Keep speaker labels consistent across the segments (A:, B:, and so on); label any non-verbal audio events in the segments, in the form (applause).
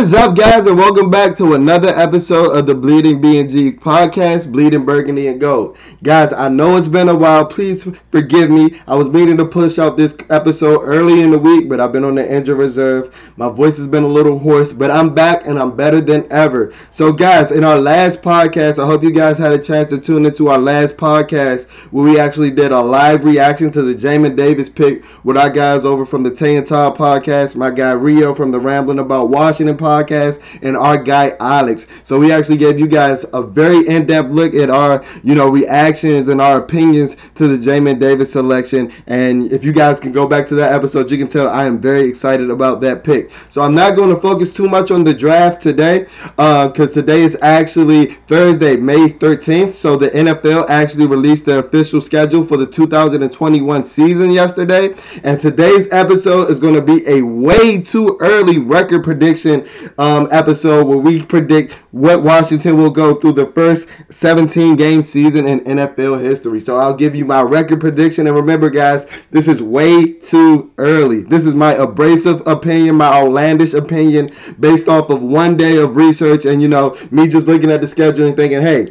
A: Is up, guys, and welcome back to another episode of the Bleeding B&G podcast, Bleeding Burgundy and Gold. Guys, I know it's been a while. Please forgive me. I was meaning to push out this episode early in the week, but I've been on the injured reserve. My voice has been a little hoarse, but I'm back and I'm better than ever. So, guys, in our last podcast, I hope you guys had a chance to tune into our last podcast where we actually did a live reaction to the Jamin Davis pick with our guys over from the Tay and Todd podcast, my guy Rio from the Rambling About Washington podcast, and our guy Alex. So we actually gave you guys a very in-depth look at our, you know, reactions and our opinions to the Jamin Davis selection. And if you guys can go back to that episode, you can tell I am very excited about that pick. So I'm not going to focus too much on the draft today, because uh, today is actually Thursday, May 13th. So the NFL actually released the official schedule for the 2021 season yesterday, and today's episode is going to be a way too early record prediction um, episode where we predict what Washington will go through the first 17 game season in NFL history. So I'll give you my record prediction. And remember, guys, this is way too early. This is my abrasive opinion, my outlandish opinion based off of one day of research and, you know, me just looking at the schedule and thinking, hey,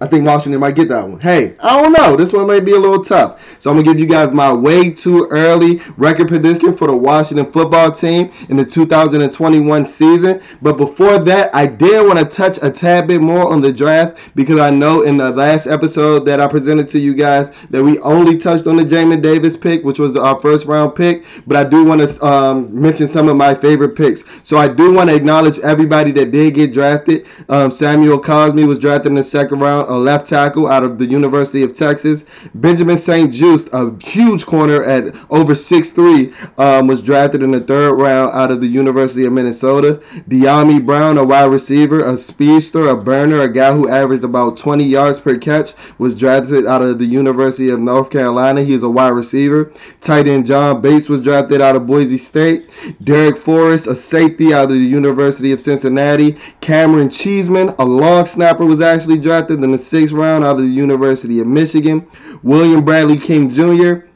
A: I think Washington might get that one. Hey, I don't know. This one might be a little tough. So I'm to give you guys my way too early record prediction for the Washington football team in the 2021 season. But before that, I did want to touch a tad bit more on the draft because I know in the last episode that I presented to you guys that we only touched on the Jamin Davis pick, which was our first round pick. But I do want to um, mention some of my favorite picks. So I do want to acknowledge everybody that did get drafted. Um, Samuel Cosmi was drafted in the second round a left tackle out of the University of Texas. Benjamin St-Juste, a huge corner at over 6'3", um, was drafted in the third round out of the University of Minnesota. Dyami Brown, a wide receiver, a speedster, a burner, a guy who averaged about 20 yards per catch, was drafted out of the University of North Carolina. He is a wide receiver. Tight end John Bates was drafted out of Boise State. Darrick Forrest, a safety out of the University of Cincinnati. Cameron Cheeseman, a long snapper, was actually drafted in the sixth round out of the University of Michigan. William Bradley King Jr.,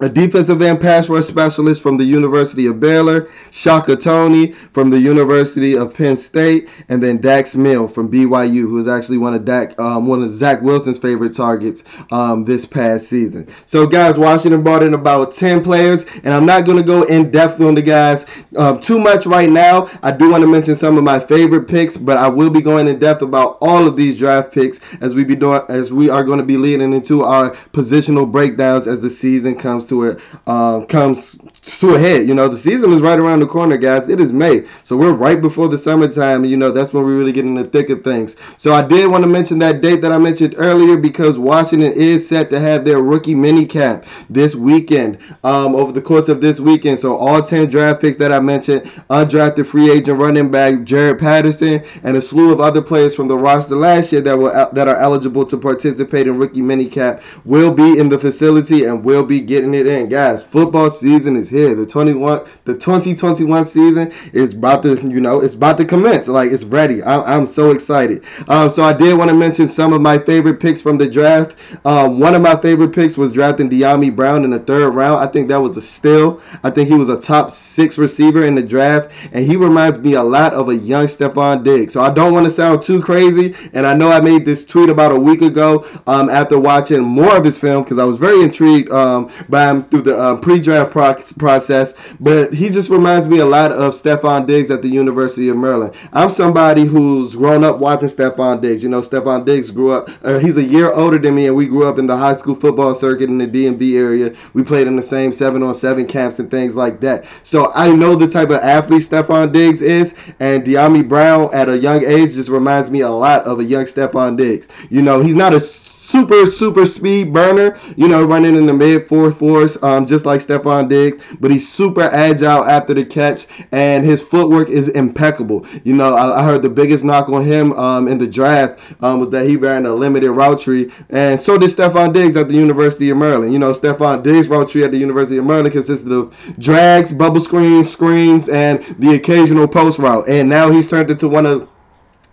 A: a defensive end pass rush specialist from the University of Baylor, Shaka Toney from the University of Penn State, and then Dax Milne from BYU, who is actually one of Dak, um, one of Zach Wilson's favorite targets um, this past season. So, guys, Washington brought in about 10 players, and I'm not going to go in depth on the guys uh, too much right now. I do want to mention some of my favorite picks, but I will be going in depth about all of these draft picks as we be doing as we are going to be leading into our positional breakdowns as the season comes to it uh, comes to a head. You know, the season is right around the corner, guys. It is May, so we're right before the summertime, and you know that's when we really get in the thick of things. So I did want to mention that date that I mentioned earlier because Washington is set to have their rookie mini camp this weekend. Um, over the course of this weekend, so all ten draft picks that I mentioned, undrafted free agent running back Jaret Patterson, and a slew of other players from the roster last year that were that are eligible to participate in rookie mini camp will be in the facility and will be getting it in, guys. Football season is here. The 21, the 2021 season is about to, you know, it's about to commence. Like it's ready. I'm, I'm so excited. Um, so I did want to mention some of my favorite picks from the draft. Um, one of my favorite picks was drafting Dyami Brown in the third round. I think that was a steal. I think he was a top six receiver in the draft, and he reminds me a lot of a young Stefon Diggs. So I don't want to sound too crazy, and I know I made this tweet about a week ago um, after watching more of his film because I was very intrigued um, by him through the uh, pre-draft process. But he just reminds me a lot of Stefon Diggs at the University of Maryland. I'm somebody who's grown up watching Stefon Diggs. You know, Stefon Diggs grew up. Uh, he's a year older than me, and we grew up in the high school football circuit in the DMV area. We played in the same seven-on-seven camps and things like that. So I know the type of athlete Stefon Diggs is, and Dyami Brown at a young age just reminds me a lot of a young Stefon Diggs. You know, he's not a super, super speed burner, you know, running in the mid four fours, um, just like Stefon Diggs, but he's super agile after the catch, and his footwork is impeccable. You know, I, I heard the biggest knock on him um, in the draft um, was that he ran a limited route tree, and so did Stefon Diggs at the University of Maryland. You know, Stefon Diggs' route tree at the University of Maryland consisted of drags, bubble screens, screens, and the occasional post route, and now he's turned into one of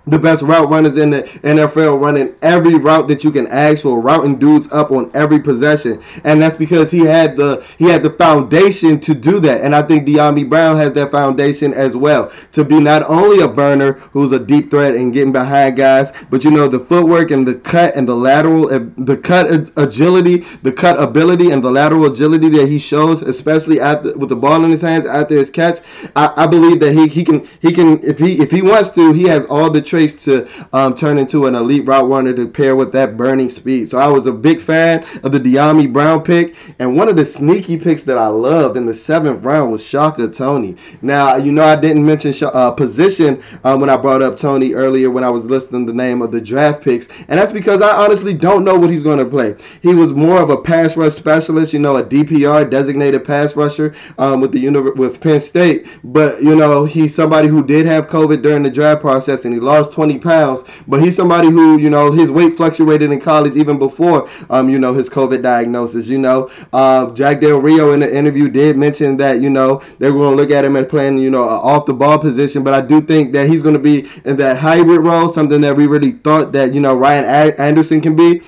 A: the best route runners in the NFL running every route that you can ask for, routing dudes up on every possession. And that's because he had the he had the foundation to do that. And I think Dyami Brown has that foundation as well. To be not only a burner who's a deep threat and getting behind guys, but you know the footwork and the cut and the lateral eh, the cut agility, the cut ability and the lateral agility that he shows, especially after with the ball in his hands after his catch. I, I believe that he, he can he can if he if he wants to, he has all the traits to um, turn into an elite route runner to pair with that burning speed. So I was a big fan of the Dyami Brown pick, and one of the sneaky picks that I loved in the seventh round was Shaka Toney. Now you know I didn't mention uh, position um, when I brought up Toney earlier when I was listing the name of the draft picks, and that's because I honestly don't know what he's going to play. He was more of a pass rush specialist, you know, a DPR designated pass rusher um, with the uni- with Penn State, but you know he's somebody who did have COVID during the draft process and he lost 20 pounds, but he's somebody who, you know, his weight fluctuated in college even before, um, you know, his COVID diagnosis. You know, uh, Jack Del Rio in the interview did mention that, you know, they're going to look at him as playing, you know, off the ball position, but I do think that he's going to be in that hybrid role, something that we really thought that, you know, Ryan Anderson can be.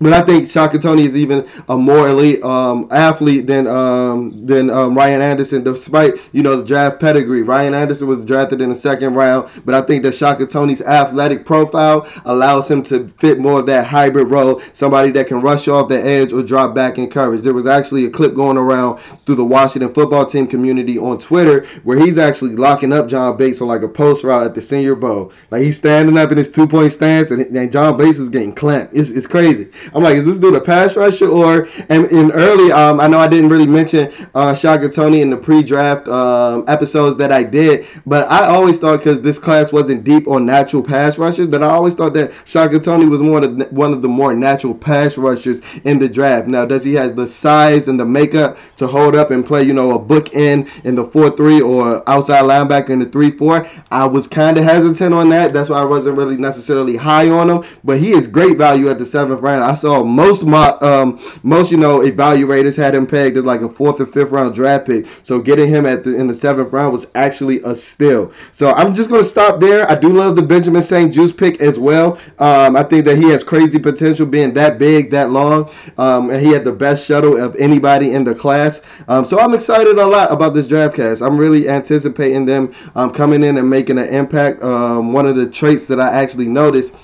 A: But I think Shaka Toney is even a more elite um, athlete than um, than um, Ryan Anderson, despite you know the draft pedigree. Ryan Anderson was drafted in the second round, but I think that Shaka Toney's athletic profile allows him to fit more of that hybrid role, somebody that can rush off the edge or drop back in coverage. There was actually a clip going around through the Washington football team community on Twitter where he's actually locking up John Bates on like a post route at the Senior Bowl. Like he's standing up in his two point stance, and, and John Bates is getting clamped. It's, it's crazy. I'm like, is this dude a pass rusher or? And in early, um, I know I didn't really mention uh, Shaka Toney in the pre-draft um, episodes that I did, but I always thought because this class wasn't deep on natural pass rushers, that I always thought that Shaka Toney was of the, one of the more natural pass rushers in the draft. Now, does he have the size and the makeup to hold up and play, you know, a book in in the four three or outside linebacker in the three four? I was kind of hesitant on that. That's why I wasn't really necessarily high on him, but he is great value at the seventh round. I saw most my um, most you know evaluators had him pegged as like a fourth or fifth round draft pick. So getting him at the in the seventh round was actually a steal. So I'm just gonna stop there. I do love the Benjamin St-Juste pick as well. Um, I think that he has crazy potential being that big, that long, um, and he had the best shuttle of anybody in the class. Um, so I'm excited a lot about this draft cast. I'm really anticipating them um, coming in and making an impact. Um, one of the traits that I actually noticed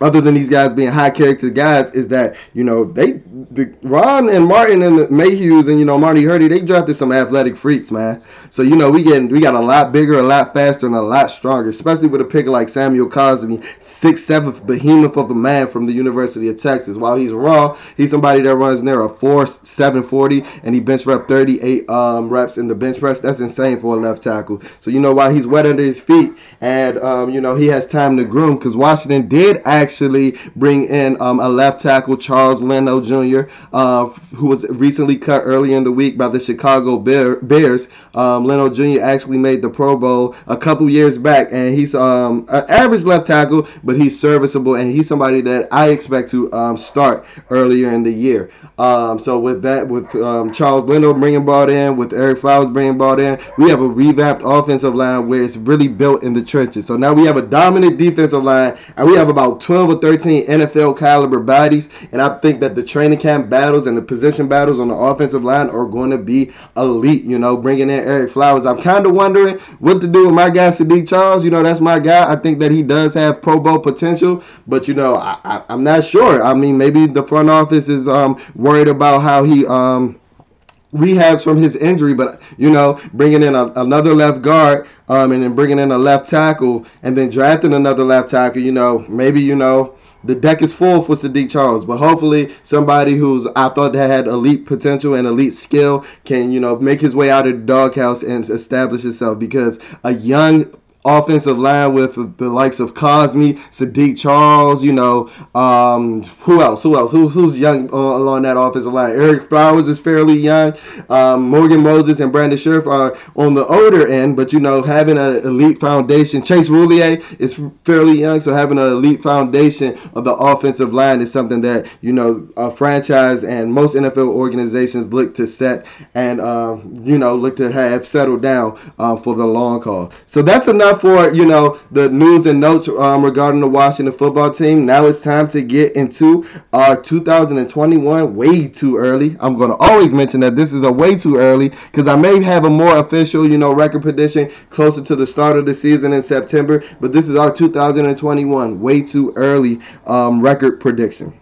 A: other than these guys being high character guys, is that you know they, the Ron and Martin and the Mayhews and you know Marty Hurney, they drafted some athletic freaks, man. So you know we getting we got a lot bigger, a lot faster, and a lot stronger, especially with a pick like Samuel Cosmi, six seventh behemoth of a man from the University of Texas. While he's raw, he's somebody that runs near a four seven forty, and he bench rep thirty eight um, reps in the bench press. That's insane for a left tackle. So you know why he's wet under his feet, and um, you know he has time to groom because Washington did act actually bring in um, a left tackle, Charles Leno Jr., uh, who was recently cut early in the week by the Chicago Bear, Bears. Um, Leno Jr. actually made the Pro Bowl a couple years back, and he's um, an average left tackle, but he's serviceable, and he's somebody that I expect to um, start earlier in the year. Um, so with that, with um, Charles Leno bringing ball in, with Ereck Flowers bringing ball in, we have a revamped offensive line where it's really built in the trenches. So now we have a dominant defensive line, and we have about 12 12 or 13 NFL caliber bodies, and I think that the training camp battles and the position battles on the offensive line are going to be elite. You know, bringing in Ereck Flowers. I'm kind of wondering what to do with my guy Saahdiq Charles. You know, that's my guy. I think that he does have Pro Bowl potential, but you know, I, am not sure. I mean, maybe the front office is um, worried about how he. Um, rehabs from his injury, but you know, bringing in a, another left guard, um, and then bringing in a left tackle, and then drafting another left tackle, you know, maybe you know. The deck is full for Saahdiq Charles, but hopefully somebody who's I thought that had elite potential and elite skill can you know make his way out of the doghouse and establish himself because a young offensive line with the likes of Cosmi, Saahdiq Charles, you know, um, who else? Who else? Who, who's young along that offensive line? Ereck Flowers is fairly young. Um, Morgan Moses and Brandon Scherff are on the older end, but you know, having an elite foundation. Chase Roullier is fairly young, so having an elite foundation of the offensive line is something that you know a franchise and most NFL organizations look to set and uh, you know look to have settled down uh, for the long haul. So that's enough enough for you know the news and notes um, regarding the Washington football team. Now it's time to get into our 2021. Way too early. I'm gonna always mention that this is a way too early because I may have a more official, you know, record prediction closer to the start of the season in September. But this is our 2021. Way too early um, record prediction.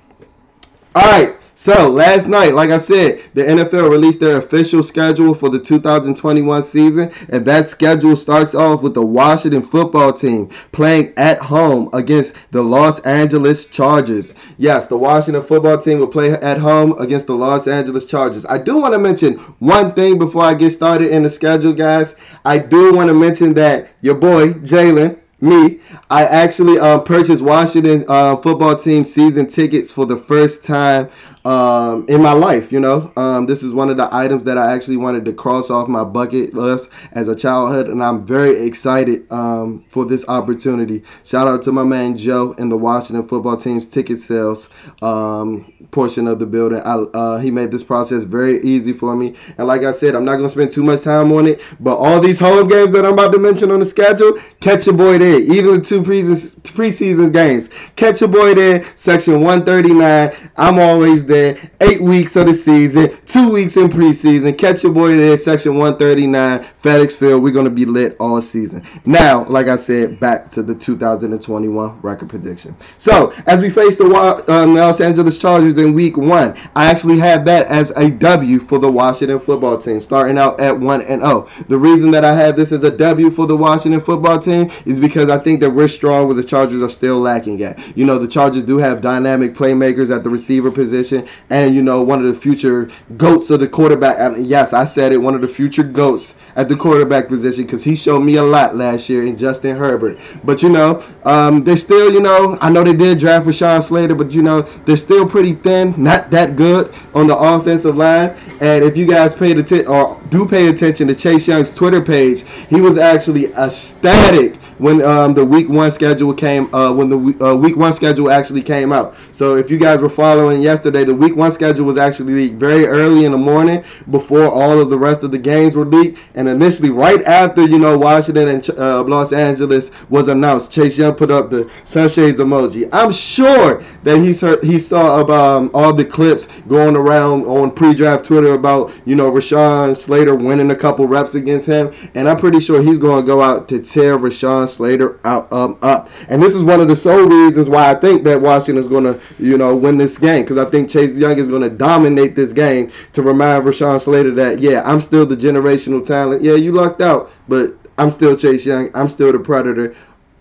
A: All right. So last night, like I said, the NFL released their official schedule for the 2021 season, and that schedule starts off with the Washington football team playing at home against the Los Angeles Chargers. Yes, the Washington football team will play at home against the Los Angeles Chargers. I do want to mention one thing before I get started in the schedule, guys. I do want to mention that your boy Jalen me, I actually uh, purchased Washington uh, football team season tickets for the first time um, in my life. You know, um, this is one of the items that I actually wanted to cross off my bucket list as a childhood, and I'm very excited um, for this opportunity. Shout out to my man Joe and the Washington football team's ticket sales um, portion of the building. I, uh, he made this process very easy for me, and like I said, I'm not gonna spend too much time on it. But all these home games that I'm about to mention on the schedule, catch your boy there. Even the two preseason preseason games, catch your boy there. Section 139. I'm always there. Eight weeks of the season, two weeks in preseason. Catch your boy there, section 139, FedEx Field. We're going to be lit all season. Now, like I said, back to the 2021 record prediction. So, as we face the um, Los Angeles Chargers in week one, I actually had that as a W for the Washington football team, starting out at 1 and 0. The reason that I have this as a W for the Washington football team is because I think that we're strong with the Chargers are still lacking at. You know, the Chargers do have dynamic playmakers at the receiver position and you know one of the future goats of the quarterback. And yes, I said it, one of the future goats at the quarterback position because he showed me a lot last year in Justin Herbert. But you know, um, they're still, you know, I know they did draft Rashawn Slater, but you know they're still pretty thin, not that good on the offensive line. And if you guys paid attention or do pay attention to Chase Young's Twitter page, he was actually ecstatic when um, the week one schedule came uh, when the uh, week one schedule actually came out. So if you guys were following yesterday, the week one schedule was actually leaked very early in the morning before all of the rest of the games were leaked, and initially right after you know Washington and uh, Los Angeles was announced, Chase Young put up the sunshades emoji. I'm sure that he's heard, he saw about um, all the clips going around on pre-draft Twitter about you know Rashawn Slater winning a couple reps against him, and I'm pretty sure he's going to go out to tear Rashawn Slater out um, up. And this is one of the sole reasons why I think that Washington is going to, you know, win this game because I think Chase Young is going to dominate this game to remind Rashawn Slater that yeah, I'm still the generational talent. Yeah, you lucked out, but I'm still Chase Young. I'm still the Predator.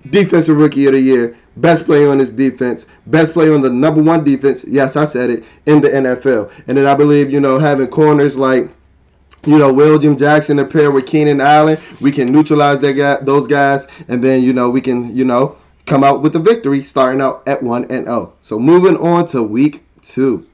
A: Defensive Rookie of the Year, best player on this defense, best player on the number one defense. Yes, I said it in the NFL. And then I believe you know having corners like you know, William Jackson to pair with Keenan Allen. We can neutralize that guy, those guys, and then you know we can you know come out with a victory, starting out at one and zero. Oh. So moving on to week two,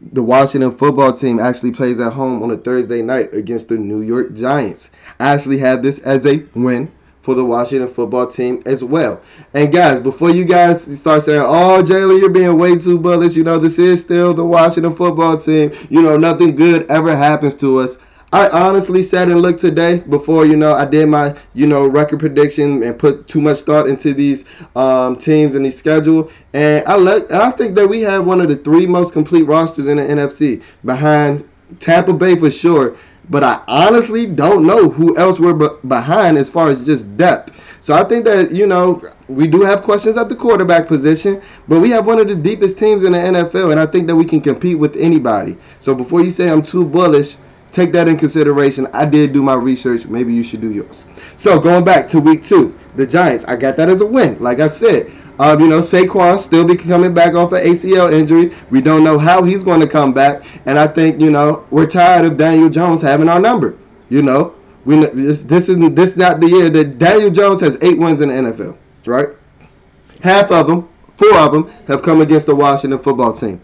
A: the Washington football team actually plays at home on a Thursday night against the New York Giants. I actually have this as a win for the Washington football team as well. And guys, before you guys start saying, "Oh, Jalen, you're being way too bullish," you know this is still the Washington football team. You know nothing good ever happens to us. I honestly sat and looked today before you know I did my you know record prediction and put too much thought into these um, teams and the schedule. And I let and I think that we have one of the three most complete rosters in the NFC behind Tampa Bay for sure. But I honestly don't know who else we're b- behind as far as just depth. So I think that you know we do have questions at the quarterback position, but we have one of the deepest teams in the NFL, and I think that we can compete with anybody. So before you say I'm too bullish take that in consideration. I did do my research. Maybe you should do yours. So going back to week two, the Giants, I got that as a win. Like I said, um, you know, Saquon still be coming back off an ACL injury. We don't know how he's going to come back, and I think you know we're tired of Daniel Jones having our number. You know, we this, this isn't this not the year that Daniel Jones has eight wins in the NFL, right? Half of them, four of them, have come against the Washington football team.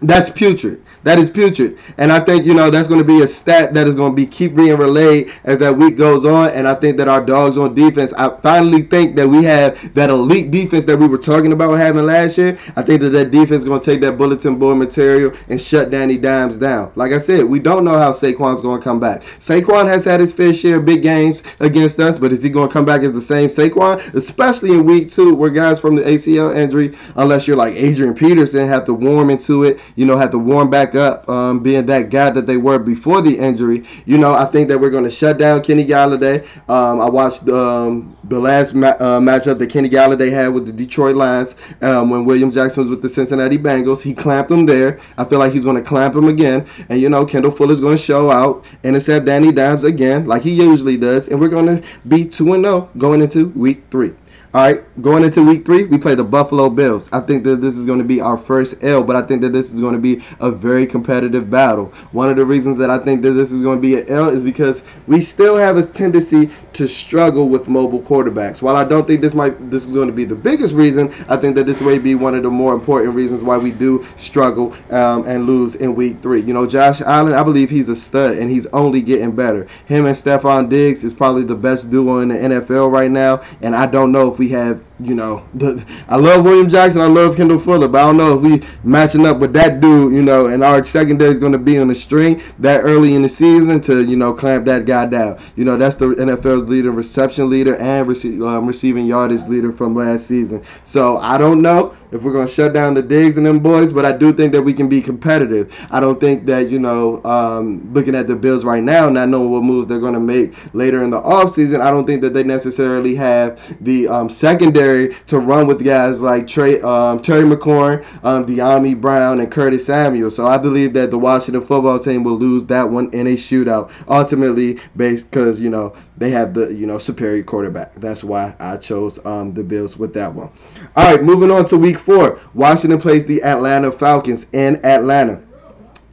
A: That's putrid. That is putrid. And I think, you know, that's going to be a stat that is going to be keep being relayed as that week goes on. And I think that our dogs on defense, I finally think that we have that elite defense that we were talking about having last year. I think that that defense is going to take that bulletin board material and shut Danny Dimes down. Like I said, we don't know how Saquon's going to come back. Saquon has had his fair share of big games against us, but is he going to come back as the same Saquon? Especially in week two, where guys from the ACL injury, unless you're like Adrian Peterson, have to warm into it, you know, have to warm back up, um, being that guy that they were before the injury. You know, I think that we're going to shut down Kenny Golladay. Um, I watched um, the last ma- uh, matchup that Kenny Golladay had with the Detroit Lions um, when William Jackson was with the Cincinnati Bengals. He clamped him there. I feel like he's going to clamp him again. And, you know, Kendall Fuller's going to show out, and intercept Danny Dimes again, like he usually does. And we're going to be 2 0 going into week three. All right, going into week three, we play the Buffalo Bills. I think that this is going to be our first L, but I think that this is going to be a very competitive battle. One of the reasons that I think that this is going to be an L is because we still have a tendency to struggle with mobile quarterbacks. While I don't think this might this is going to be the biggest reason, I think that this may be one of the more important reasons why we do struggle um, and lose in week three. You know, Josh Allen, I believe he's a stud and he's only getting better. Him and Stefon Diggs is probably the best duo in the NFL right now, and I don't know if we have, you know, the, I love William Jackson, I love Kendall Fuller, but I don't know if we matching up with that dude, you know, and our secondary is going to be on the string that early in the season to, you know, clamp that guy down. You know, that's the NFL's leader, reception leader, and rece- um, receiving yardage leader from last season. So I don't know if we're going to shut down the Diggs and them boys, but I do think that we can be competitive. I don't think that, you know, um, looking at the Bills right now, not knowing what moves they're going to make later in the offseason, I don't think that they necessarily have the um, secondary to run with guys like Trey, um, Terry McLaurin, um, Dyami Brown, and Curtis Samuel. So I believe that the Washington football team will lose that one in a shootout, ultimately based because, you know, they have the, you know, superior quarterback. That's why I chose um, the Bills with that one. All right, moving on to week four. Washington plays the Atlanta Falcons in Atlanta.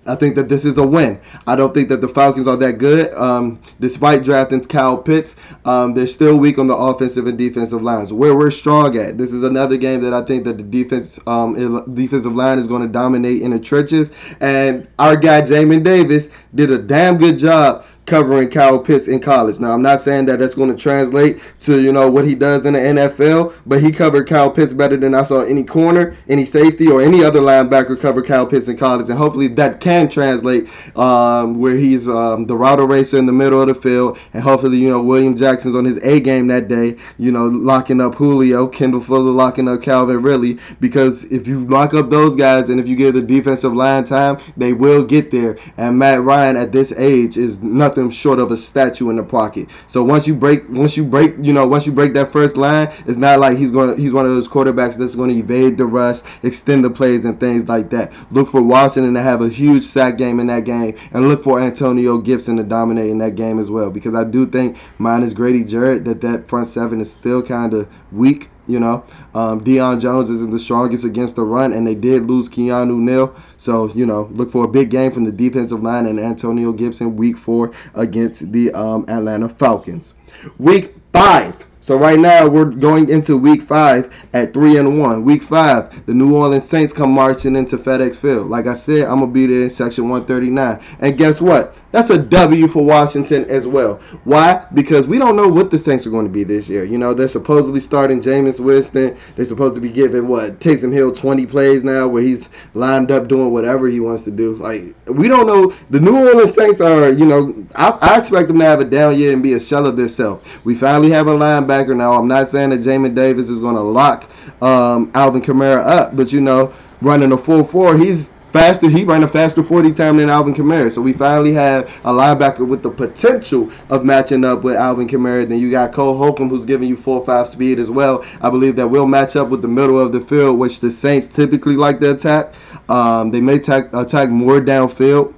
A: I think that this is a win. I don't think that the Falcons are that good. Um, despite drafting Kyle Pitts, um, they're still weak on the offensive and defensive lines. Where we're strong at. This is another game that I think that the defense um, defensive line is going to dominate in the trenches. And our guy Jamin Davis did a damn good job covering Kyle Pitts in college. Now, I'm not saying that that's going to translate to, you know, what he does in the NFL, but he covered Kyle Pitts better than I saw any corner, any safety, or any other linebacker cover Kyle Pitts in college. And hopefully that can translate um, where he's um, the router racer in the middle of the field. And hopefully, you know, William Jackson's on his A game that day, you know, locking up Julio, Kendall Fuller locking up Calvin Ridley. Because if you lock up those guys and if you give the defensive line time, they will get there. And Matt Ryan at this age is nothing nothing short of a statue in the pocket. So once you break, once you break, you know, once you break that first line, it's not like he's going. to He's one of those quarterbacks that's going to evade the rush, extend the plays, and things like that. Look for Washington to have a huge sack game in that game, and look for Antonio Gibson to dominate in that game as well. Because I do think minus Grady Jarrett that that front seven is still kind of weak you know, um, Deion Jones isn't the strongest against the run, and they did lose Keanu Neal. So, you know, look for a big game from the defensive line and Antonio Gibson week four against the um, Atlanta Falcons. Week five. So right now we're going into week five at three and one. Week five, the New Orleans Saints come marching into FedEx Field. Like I said, I'm gonna be there in section 139. And guess what? That's a W for Washington as well. Why? Because we don't know what the Saints are going to be this year. You know, they're supposedly starting Jameis Winston. They're supposed to be giving what Taysom Hill 20 plays now, where he's lined up doing whatever he wants to do. Like we don't know. The New Orleans Saints are, you know, I, I expect them to have a down year and be a shell of themselves. We finally have a linebacker now. I'm not saying that Jamin Davis is going to lock um, Alvin Kamara up, but you know, running a full four, he's faster. He ran a faster 40 time than Alvin Kamara. So we finally have a linebacker with the potential of matching up with Alvin Kamara. Then you got Cole Holcomb, who's giving you 4-5 speed as well. I believe that will match up with the middle of the field, which the Saints typically like to attack. Um, they may attack, attack more downfield.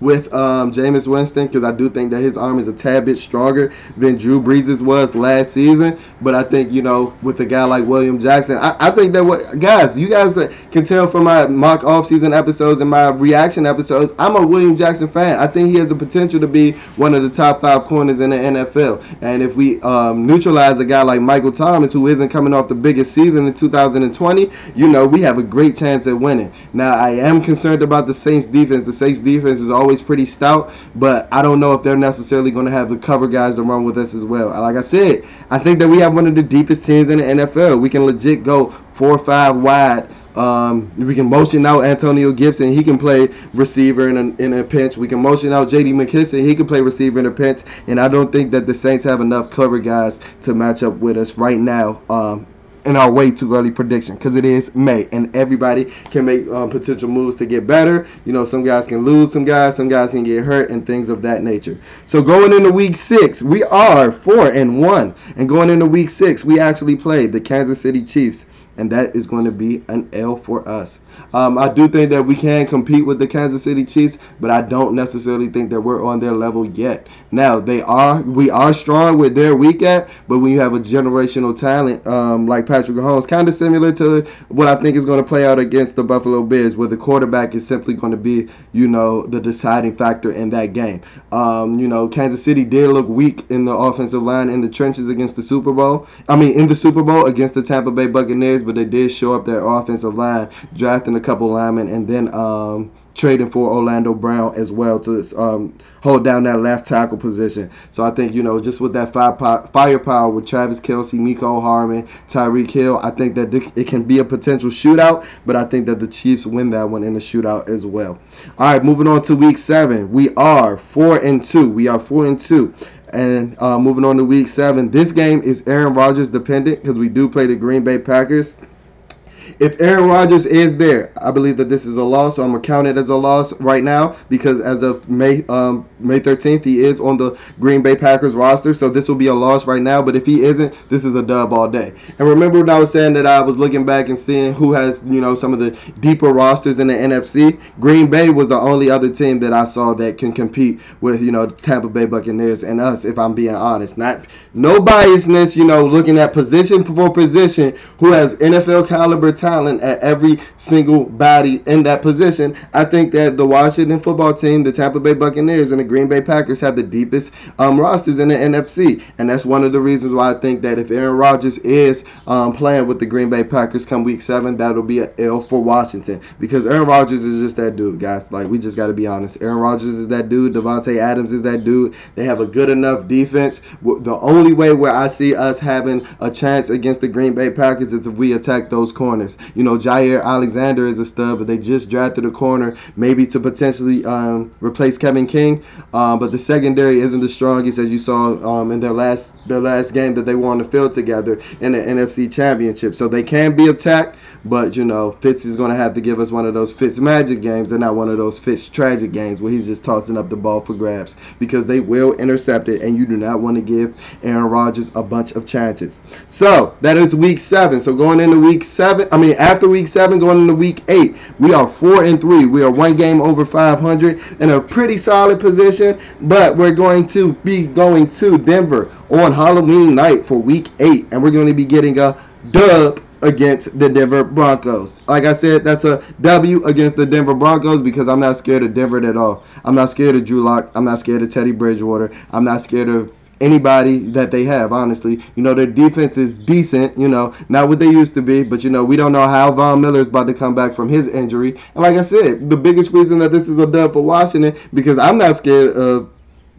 A: With um, Jameis Winston because I do think that his arm is a tad bit stronger than Drew Brees' was last season. But I think you know with a guy like William Jackson, I, I think that what guys, you guys can tell from my mock offseason episodes and my reaction episodes, I'm a William Jackson fan. I think he has the potential to be one of the top five corners in the NFL. And if we um, neutralize a guy like Michael Thomas, who isn't coming off the biggest season in 2020, you know we have a great chance at winning. Now I am concerned about the Saints defense. The Saints defense is always pretty stout, but I don't know if they're necessarily going to have the cover guys to run with us as well. Like I said, I think that we have one of the deepest teams in the NFL. We can legit go four or five wide. Um, we can motion out Antonio Gibson. He can play receiver in a, in a pinch. We can motion out J.D. McKissick. He can play receiver in a pinch. And I don't think that the Saints have enough cover guys to match up with us right now um, in our way too early prediction because it is May and everybody can make um, potential moves to get better. You know, some guys can lose some guys, some guys can get hurt, and things of that nature. So going into week six, we are four and one, and going into week six, we actually played the Kansas City Chiefs and that is going to be an L for us. Um, I do think that we can compete with the Kansas City Chiefs, but I don't necessarily think that we're on their level yet. Now they are, we are strong with their weak at, but when you have a generational talent um, like Patrick Mahomes, kind of similar to what I think is going to play out against the Buffalo Bills, where the quarterback is simply going to be, you know, the deciding factor in that game. Um, you know, Kansas City did look weak in the offensive line in the trenches against the Super Bowl. I mean, in the Super Bowl against the Tampa Bay Buccaneers but they did show up their offensive line, drafting a couple linemen, and then um, trading for Orlando Brown as well to um, hold down that left tackle position. So I think, you know, just with that firepower with Travis Kelce, Mecole Hardman, Tyreek Hill, I think that it can be a potential shootout, but I think that the Chiefs win that one in the shootout as well. All right, moving on to week seven. We are four and two. We are four and two. And uh, moving on to week seven, this game is Aaron Rodgers dependent because we do play the Green Bay Packers. If Aaron Rodgers is there, I believe that this is a loss. So I'm gonna count it as a loss right now because as of May um, May 13th, he is on the Green Bay Packers roster. So this will be a loss right now. But if he isn't, this is a dub all day. And remember when I was saying that I was looking back and seeing who has you know some of the deeper rosters in the NFC. Green Bay was the only other team that I saw that can compete with you know Tampa Bay Buccaneers and us. If I'm being honest, not no biasness. You know, looking at position for position, who has NFL caliber talent at every single body in that position. I think that the Washington football team, the Tampa Bay Buccaneers, and the Green Bay Packers have the deepest um, rosters in the NFC. And that's one of the reasons why I think that if Aaron Rodgers is um, playing with the Green Bay Packers come week seven, that'll be an L for Washington. Because Aaron Rodgers is just that dude, guys. Like, we just got to be honest. Aaron Rodgers is that dude. Davante Adams is that dude. They have a good enough defense. The only way where I see us having a chance against the Green Bay Packers is if we attack those corners. You know, Jaire Alexander is a stud, but they just drafted a corner maybe to potentially um, replace Kevin King. Um, but the secondary isn't the strongest as you saw um, in their last their last game that they won the field together in the NFC Championship. So they can be attacked, but you know, Fitz is going to have to give us one of those Fitz magic games and not one of those Fitz tragic games where he's just tossing up the ball for grabs because they will intercept it, and you do not want to give Aaron Rodgers a bunch of chances. So that is week seven. So going into week seven, I mean mean, after week seven, going into week eight, we are four and three. We are one game over 500 in a pretty solid position. But we're going to be going to Denver on Halloween night for week eight, and we're going to be getting a dub against the Denver Broncos. Like I said, that's a W against the Denver Broncos because I'm not scared of Denver at all. I'm not scared of Drew Lock. I'm not scared of Teddy Bridgewater. I'm not scared of anybody that they have, honestly. You know, their defense is decent, you know, not what they used to be, but, you know, we don't know how Von Miller is about to come back from his injury. And like I said, the biggest reason that this is a dub for Washington, because I'm not scared of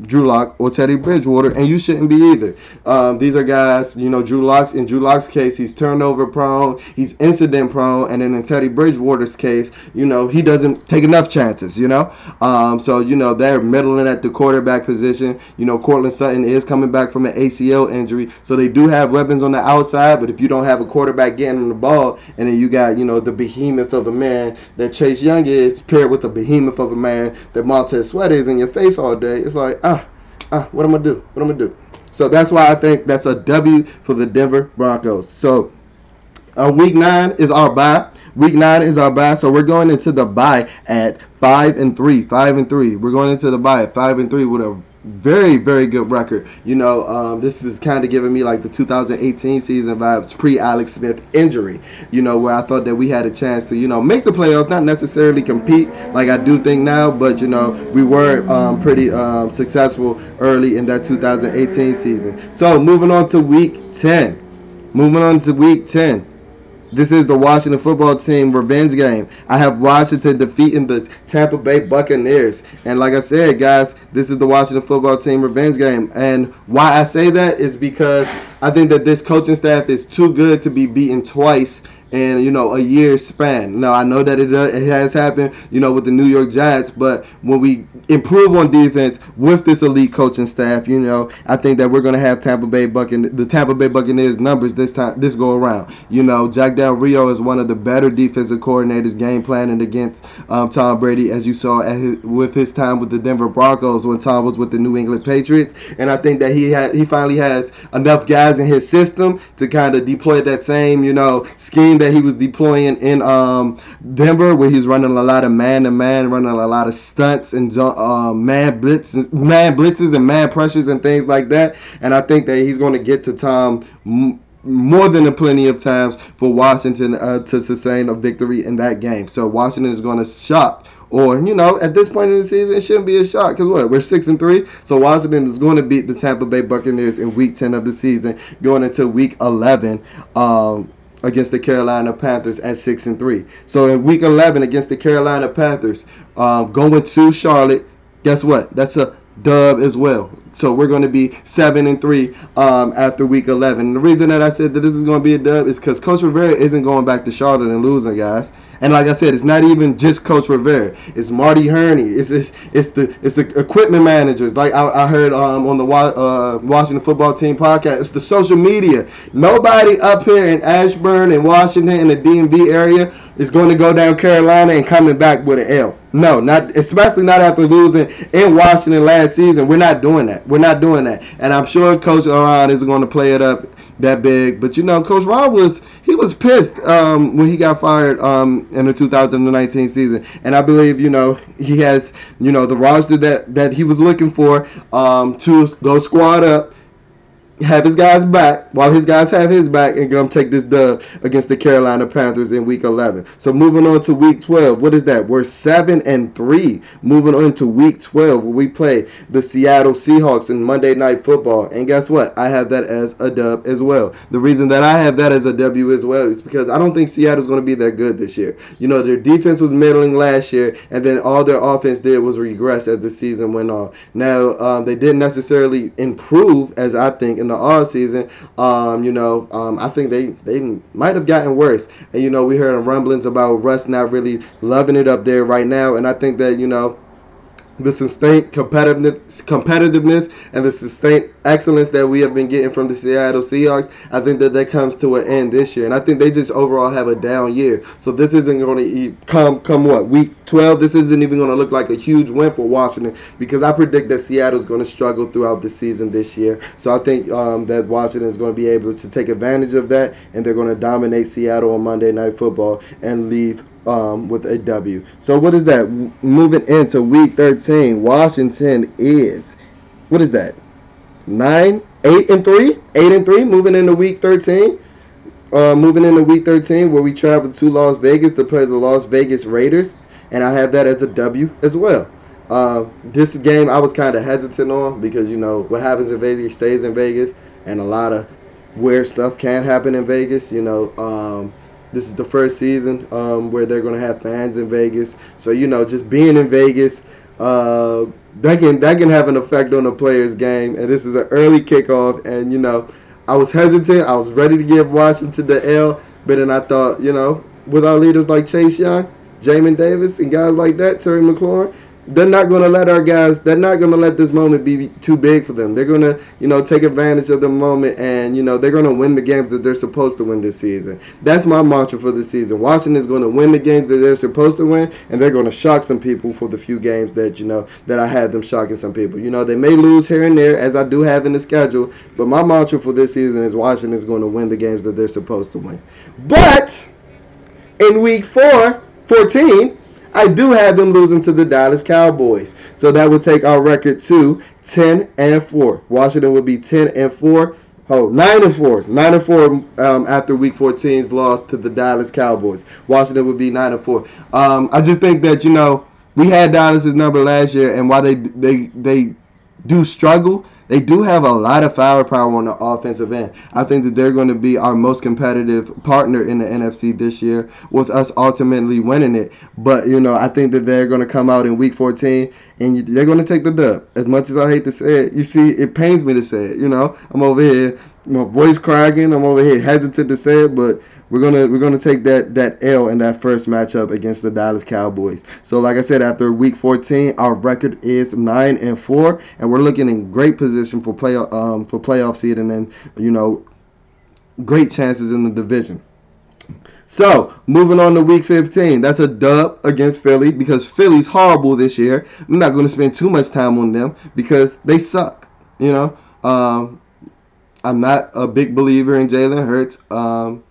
A: Drew Lock or Teddy Bridgewater, and you shouldn't be either. Um, these are guys, you know, Drew Lock's in Drew Lock's case, he's turnover prone, he's incident prone, and then in Teddy Bridgewater's case, you know, he doesn't take enough chances, you know. Um, so you know they're middling at the quarterback position. You know, Courtland Sutton is coming back from an ACL injury, so they do have weapons on the outside. But if you don't have a quarterback getting the ball, and then you got you know the behemoth of a man that Chase Young is paired with the behemoth of a man that Montez Sweat is in your face all day, it's like ah, ah, what I'm gonna do? What I'm gonna do? So that's why I think that's a W for the Denver Broncos. So Uh, week nine is our bye. Week nine is our bye, so we're going into the bye at five and three. Five and three. We're going into the bye at five and three with a very very good record. You know um, this is kind of giving me like the 2018 season vibes pre alex smith injury you know where i thought that we had a chance to you know make the playoffs not necessarily compete like i do think now but you know we were um, pretty um, successful early in that 2018 season. So moving on to week 10 moving on to week 10 this is the Washington football team revenge game. I have Washington defeating the Tampa Bay Buccaneers. And like I said, guys, this is the Washington football team revenge game. And why I say that is because I think that this coaching staff is too good to be beaten twice in you know a year span. Now I know that it, uh, it has happened, you know, with the New York Giants, but when we improve on defense with this elite coaching staff, you know, I think that we're going to have Tampa Bay Buccaneers, the Tampa Bay Buccaneers numbers this time, this go around. You know, Jack Del Rio is one of the better defensive coordinators game planning against um, Tom Brady, as you saw his, with his time with the Denver Broncos when Tom was with the New England Patriots, and I think that he had he finally has enough guys in his system to kind of deploy that same you know scheme that he was deploying in um, Denver, where he's running a lot of man to man, running a lot of stunts and uh, man blitzes, man blitzes and man pressures and things like that. And I think that he's going to get to Tom. M- more than a plenty of times for Washington uh, to sustain a victory in that game. So Washington is going to shock or you know, at this point in the season, it shouldn't be a shock because what we're six and three. So Washington is going to beat the Tampa Bay Buccaneers in Week ten of the season, going into Week eleven. Um, against the Carolina Panthers at six and three. So in Week 11 against the Carolina Panthers, um, going to Charlotte, guess what? That's a dub as well. So we're going to be seven and three um, after week 11. And the reason that I said that this is going to be a dub is because Coach Rivera isn't going back to Charlotte and losing, guys. And like I said, it's not even just Coach Rivera. It's Marty Hurney. It's it's, it's the it's the equipment managers. Like I, I heard um, on the uh, Washington Football Team podcast. It's the social media. Nobody up here in Ashburn and Washington in the DMV area is going to go down Carolina and coming back with an L. No, not especially not after losing in Washington last season. We're not doing that. We're not doing that. And I'm sure Coach Ron is going to play it up that big. But you know, Coach Ron was he was pissed um, when he got fired um, in the 2019 season, and I believe you know he has you know the roster that that he was looking for um, to go squad up have his guys back while his guys have his back and come take this dub against the Carolina Panthers in week 11. So moving on to week 12, what is that? We're 7 and 3. Moving on to week 12 where we play the Seattle Seahawks in Monday Night Football. And guess what? I have that as a dub as well. The reason that I have that as a W as well is because I don't think Seattle's going to be that good this year. You know, their defense was middling last year and then all their offense did was regress as the season went on. Now, um, they didn't necessarily improve as I think in the off season, um, you know, um, I think they they might have gotten worse. And you know, we heard rumblings about Russ not really loving it up there right now, and I think that you know the sustained competitiveness, competitiveness and the sustained excellence that we have been getting from the Seattle Seahawks, I think that that comes to an end this year. And I think they just overall have a down year. So this isn't going to come come what week 12. This isn't even going to look like a huge win for Washington because I predict that Seattle is going to struggle throughout the season this year. So I think um, that Washington is going to be able to take advantage of that, and they're going to dominate Seattle on Monday Night Football and leave um, with a W. So what is that? Moving into week 13, Washington is what is that? Nine, eight and three, eight and three. Moving into week 13. Uh, moving into week 13, where we travel to Las Vegas to play the Las Vegas Raiders, and I have that as a W as well. Uh, this game I was kind of hesitant on because you know what happens in Vegas stays in Vegas, and a lot of weird stuff can happen in Vegas. You know. Um, this is the first season um, where they're going to have fans in Vegas. So you know, just being in Vegas, uh, that can that can have an effect on the players' game. And this is an early kickoff, and you know, I was hesitant. I was ready to give Washington the L, but then I thought, you know, with our leaders like Chase Young, Jamin Davis, and guys like that, Terry McLaurin, they're not going to let our guys. They're not going to let this moment be too big for them. They're going to, you know, take advantage of the moment, and you know they're going to win the games that they're supposed to win this season. That's my mantra for the season. Washington is going to win the games that they're supposed to win, and they're going to shock some people for the few games that you know that I had them shocking some people. You know, they may lose here and there, as I do have in the schedule, but my mantra for this season is Washington is going to win the games that they're supposed to win. But in week four, 14 I do have them losing to the Dallas Cowboys. So that would take our record to 10 and 4. Washington would be 10 and 4. Oh, 9 and 4. 9 and 4 um, after week 14's loss to the Dallas Cowboys. Washington would be 9 and 4. Um, I just think that, you know, we had Dallas's number last year, and while they they they do struggle, they do have a lot of firepower on the offensive end. I think that they're going to be our most competitive partner in the NFC this year, with us ultimately winning it. But you know, I think that they're going to come out in Week 14 and they're going to take the dub. As much as I hate to say it, you see, it pains me to say it. You know, I'm over here, my voice cracking. I'm over here hesitant to say it, but we're gonna we're gonna take that that L in that first matchup against the Dallas Cowboys. So like I said, after week 14, our record is nine and four, and we're looking in great position for play um for playoff seed, and then you know great chances in the division. So, moving on to week 15. That's a dub against Philly because Philly's horrible this year. I'm not going to spend too much time on them because they suck. You know, um, I'm not a big believer in Jalen Hurts. Um,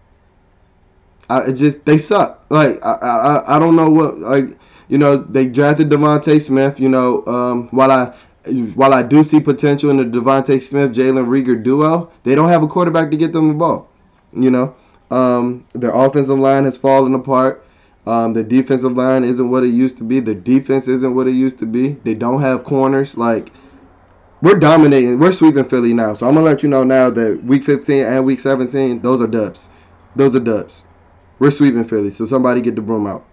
A: I just they suck. Like I, I I don't know what like you know they drafted DeVonta Smith. You know um, while I while I do see potential in the DeVonta Smith Jalen Reagor duo, they don't have a quarterback to get them the ball. You know um, their offensive line has fallen apart. Um, the defensive line isn't what it used to be. The defense isn't what it used to be. They don't have corners like we're dominating. We're sweeping Philly now. So I'm gonna let you know now that week 15 and week 17, those are dubs. Those are dubs. We're sweeping Philly, so somebody get the broom out.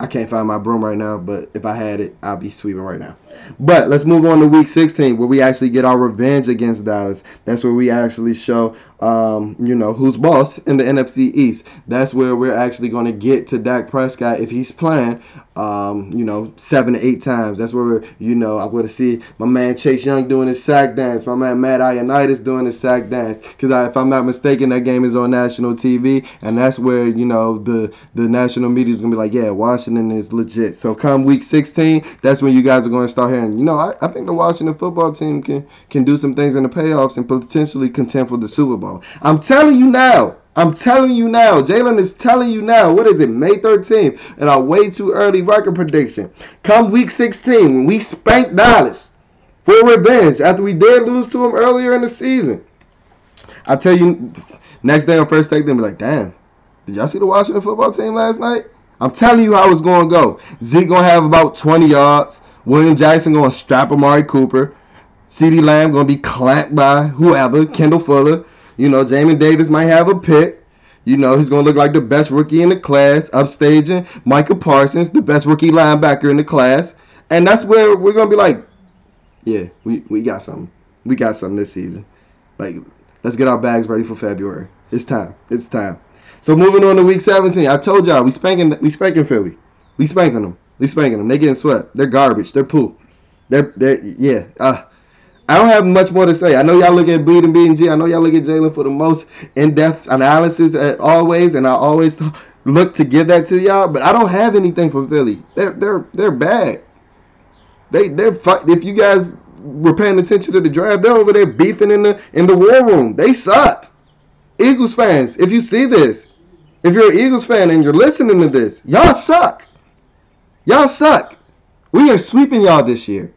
A: I can't find my broom right now, but if I had it, I'd be sweeping right now. But let's move on to week 16, where we actually get our revenge against Dallas. That's where we actually show, um, you know, who's boss in the NFC East. That's where we're actually going to get to Dak Prescott if he's playing, um, you know, seven to eight times. That's where, you know, I'm going to see my man Chase Young doing his sack dance, my man Matt Ioannidis doing his sack dance. Because if I'm not mistaken, that game is on national TV, and that's where, you know, the, the national media is going to be like, yeah, Washington is legit. So come week 16, that's when you guys are going to start hearing, you know, I, I think the Washington football team can, can do some things in the playoffs and potentially contend for the Super Bowl. I'm telling you now, I'm telling you now. Jalen is telling you now. What is it? May 13th. And our way too early record prediction. Come week 16, when we spank Dallas for revenge after we did lose to them earlier in the season. I tell you, next day on first take, they'll be like, damn, did y'all see the Washington football team last night? I'm telling you how it's going to go. Zeke going to have about 20 yards. William Jackson going to strap Amari Cooper. CeeDee Lamb going to be clamped by whoever, Kendall Fuller. You know, Jamin Davis might have a pick. You know, he's going to look like the best rookie in the class, upstaging Micah Parsons, the best rookie linebacker in the class. And that's where we're going to be like, yeah, we, we got something. We got something this season. Like, let's get our bags ready for February. It's time. It's time. So moving on to week 17. I told y'all, we spanking, we spanking Philly. We spanking them. We spanking them. They getting swept. They're garbage. They're poop. They're, they're yeah. Uh, I don't have much more to say. I know y'all look at Bleeding BNG. I know y'all look at Jalen for the most in-depth analysis at always, and I always (laughs) look to give that to y'all. But I don't have anything for Philly. They're they're they're bad. They they're if you guys were paying attention to the draft, they're over there beefing in the in the war room. They suck. Eagles fans, if you see this, if you're an Eagles fan and you're listening to this, y'all suck. Y'all suck. We are sweeping y'all this year.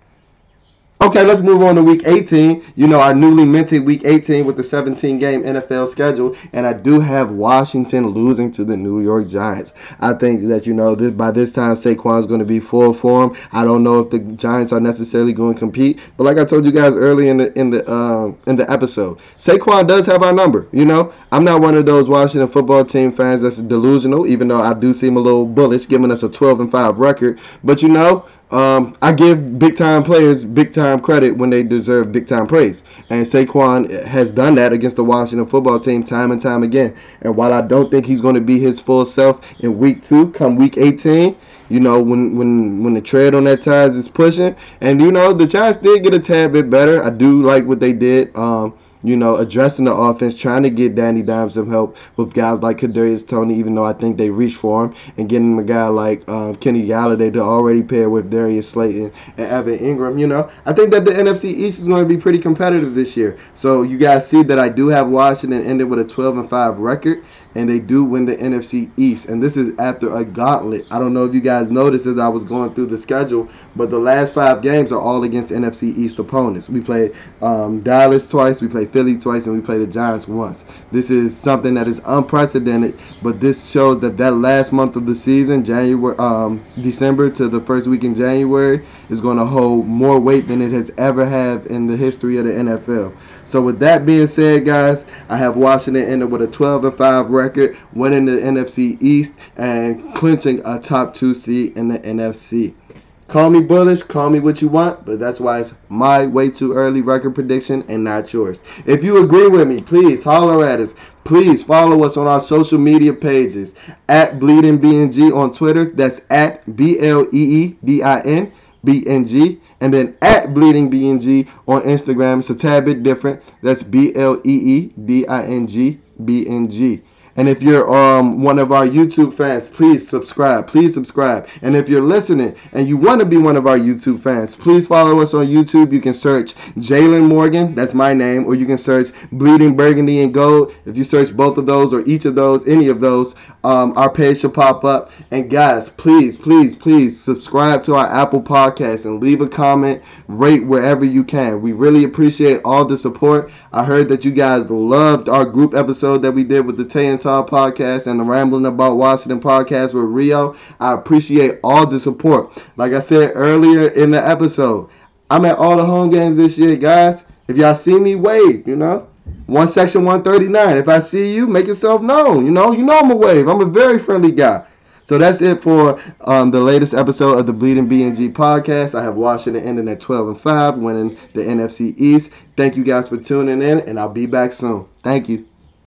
A: Okay, let's move on to week 18. You know, our newly minted week 18 with the 17 game NFL schedule. And I do have Washington losing to the New York Giants. I think that, you know, this, by this time, Saquon's going to be full form. I don't know if the Giants are necessarily going to compete. But like I told you guys early in the in the um, in the episode, Saquon does have our number. You know, I'm not one of those Washington football team fans that's delusional, even though I do seem a little bullish giving us a 12 and 5 record. But, you know, um, I give big time players big time credit when they deserve big time praise. And Saquon has done that against the Washington football team time and time again. And while I don't think he's going to be his full self in week two, come week 18, you know, when when when the tread on that tires is pushing, and you know the Giants did get a tad bit better. I do like what they did. Um, you know, addressing the offense, trying to get Danny Dimes some help with guys like Kadarius Toney, even though I think they reached for him, and getting a guy like um, Kenny Golladay to already pair with Darius Slayton and Evan Engram. You know, I think that the NFC East is going to be pretty competitive this year. So you guys see that I do have Washington ended with a 12 and 5 record and they do win the NFC East. And this is after a gauntlet. I don't know if you guys noticed as I was going through the schedule, but the last five games are all against NFC East opponents. We played um, Dallas twice, we played Philly twice, and we played the Giants once. This is something that is unprecedented, but this shows that that last month of the season, January, um, December to the first week in January, is going to hold more weight than it has ever had in the history of the NFL. So with that being said, guys, I have Washington ended with a 12 and 5 record, winning the NFC East and clinching a top two seed in the NFC. Call me bullish, call me what you want, but that's why it's my way too early record prediction and not yours. If you agree with me, please holler at us. Please follow us on our social media pages at Bleeding BNG on Twitter. That's at B L E E D I N B N G and then at Bleeding BNG on Instagram. It's a tad bit different. That's B L E E D I N G B N G. And if you're um, one of our YouTube fans, please subscribe. Please subscribe. And if you're listening and you want to be one of our YouTube fans, please follow us on YouTube. You can search Jalen Morgan, that's my name, or you can search Bleeding Burgundy and Gold. If you search both of those or each of those, any of those, um, our page should pop up. And guys, please, please, please subscribe to our Apple podcast and leave a comment, rate wherever you can. We really appreciate all the support. I heard that you guys loved our group episode that we did with the Tay Talk podcast and the Rambling About Washington podcast with Rio. I appreciate all the support. Like I said earlier in the episode, I'm at all the home games this year, guys. If y'all see me, wave, you know. One section 139. If I see you, make yourself known. You know, you know I'm a wave. I'm a very friendly guy. So that's it for um, the latest episode of the Bleeding BNG podcast. I have Washington ending at 12 and 5, winning the NFC East. Thank you guys for tuning in, and I'll be back soon. Thank you.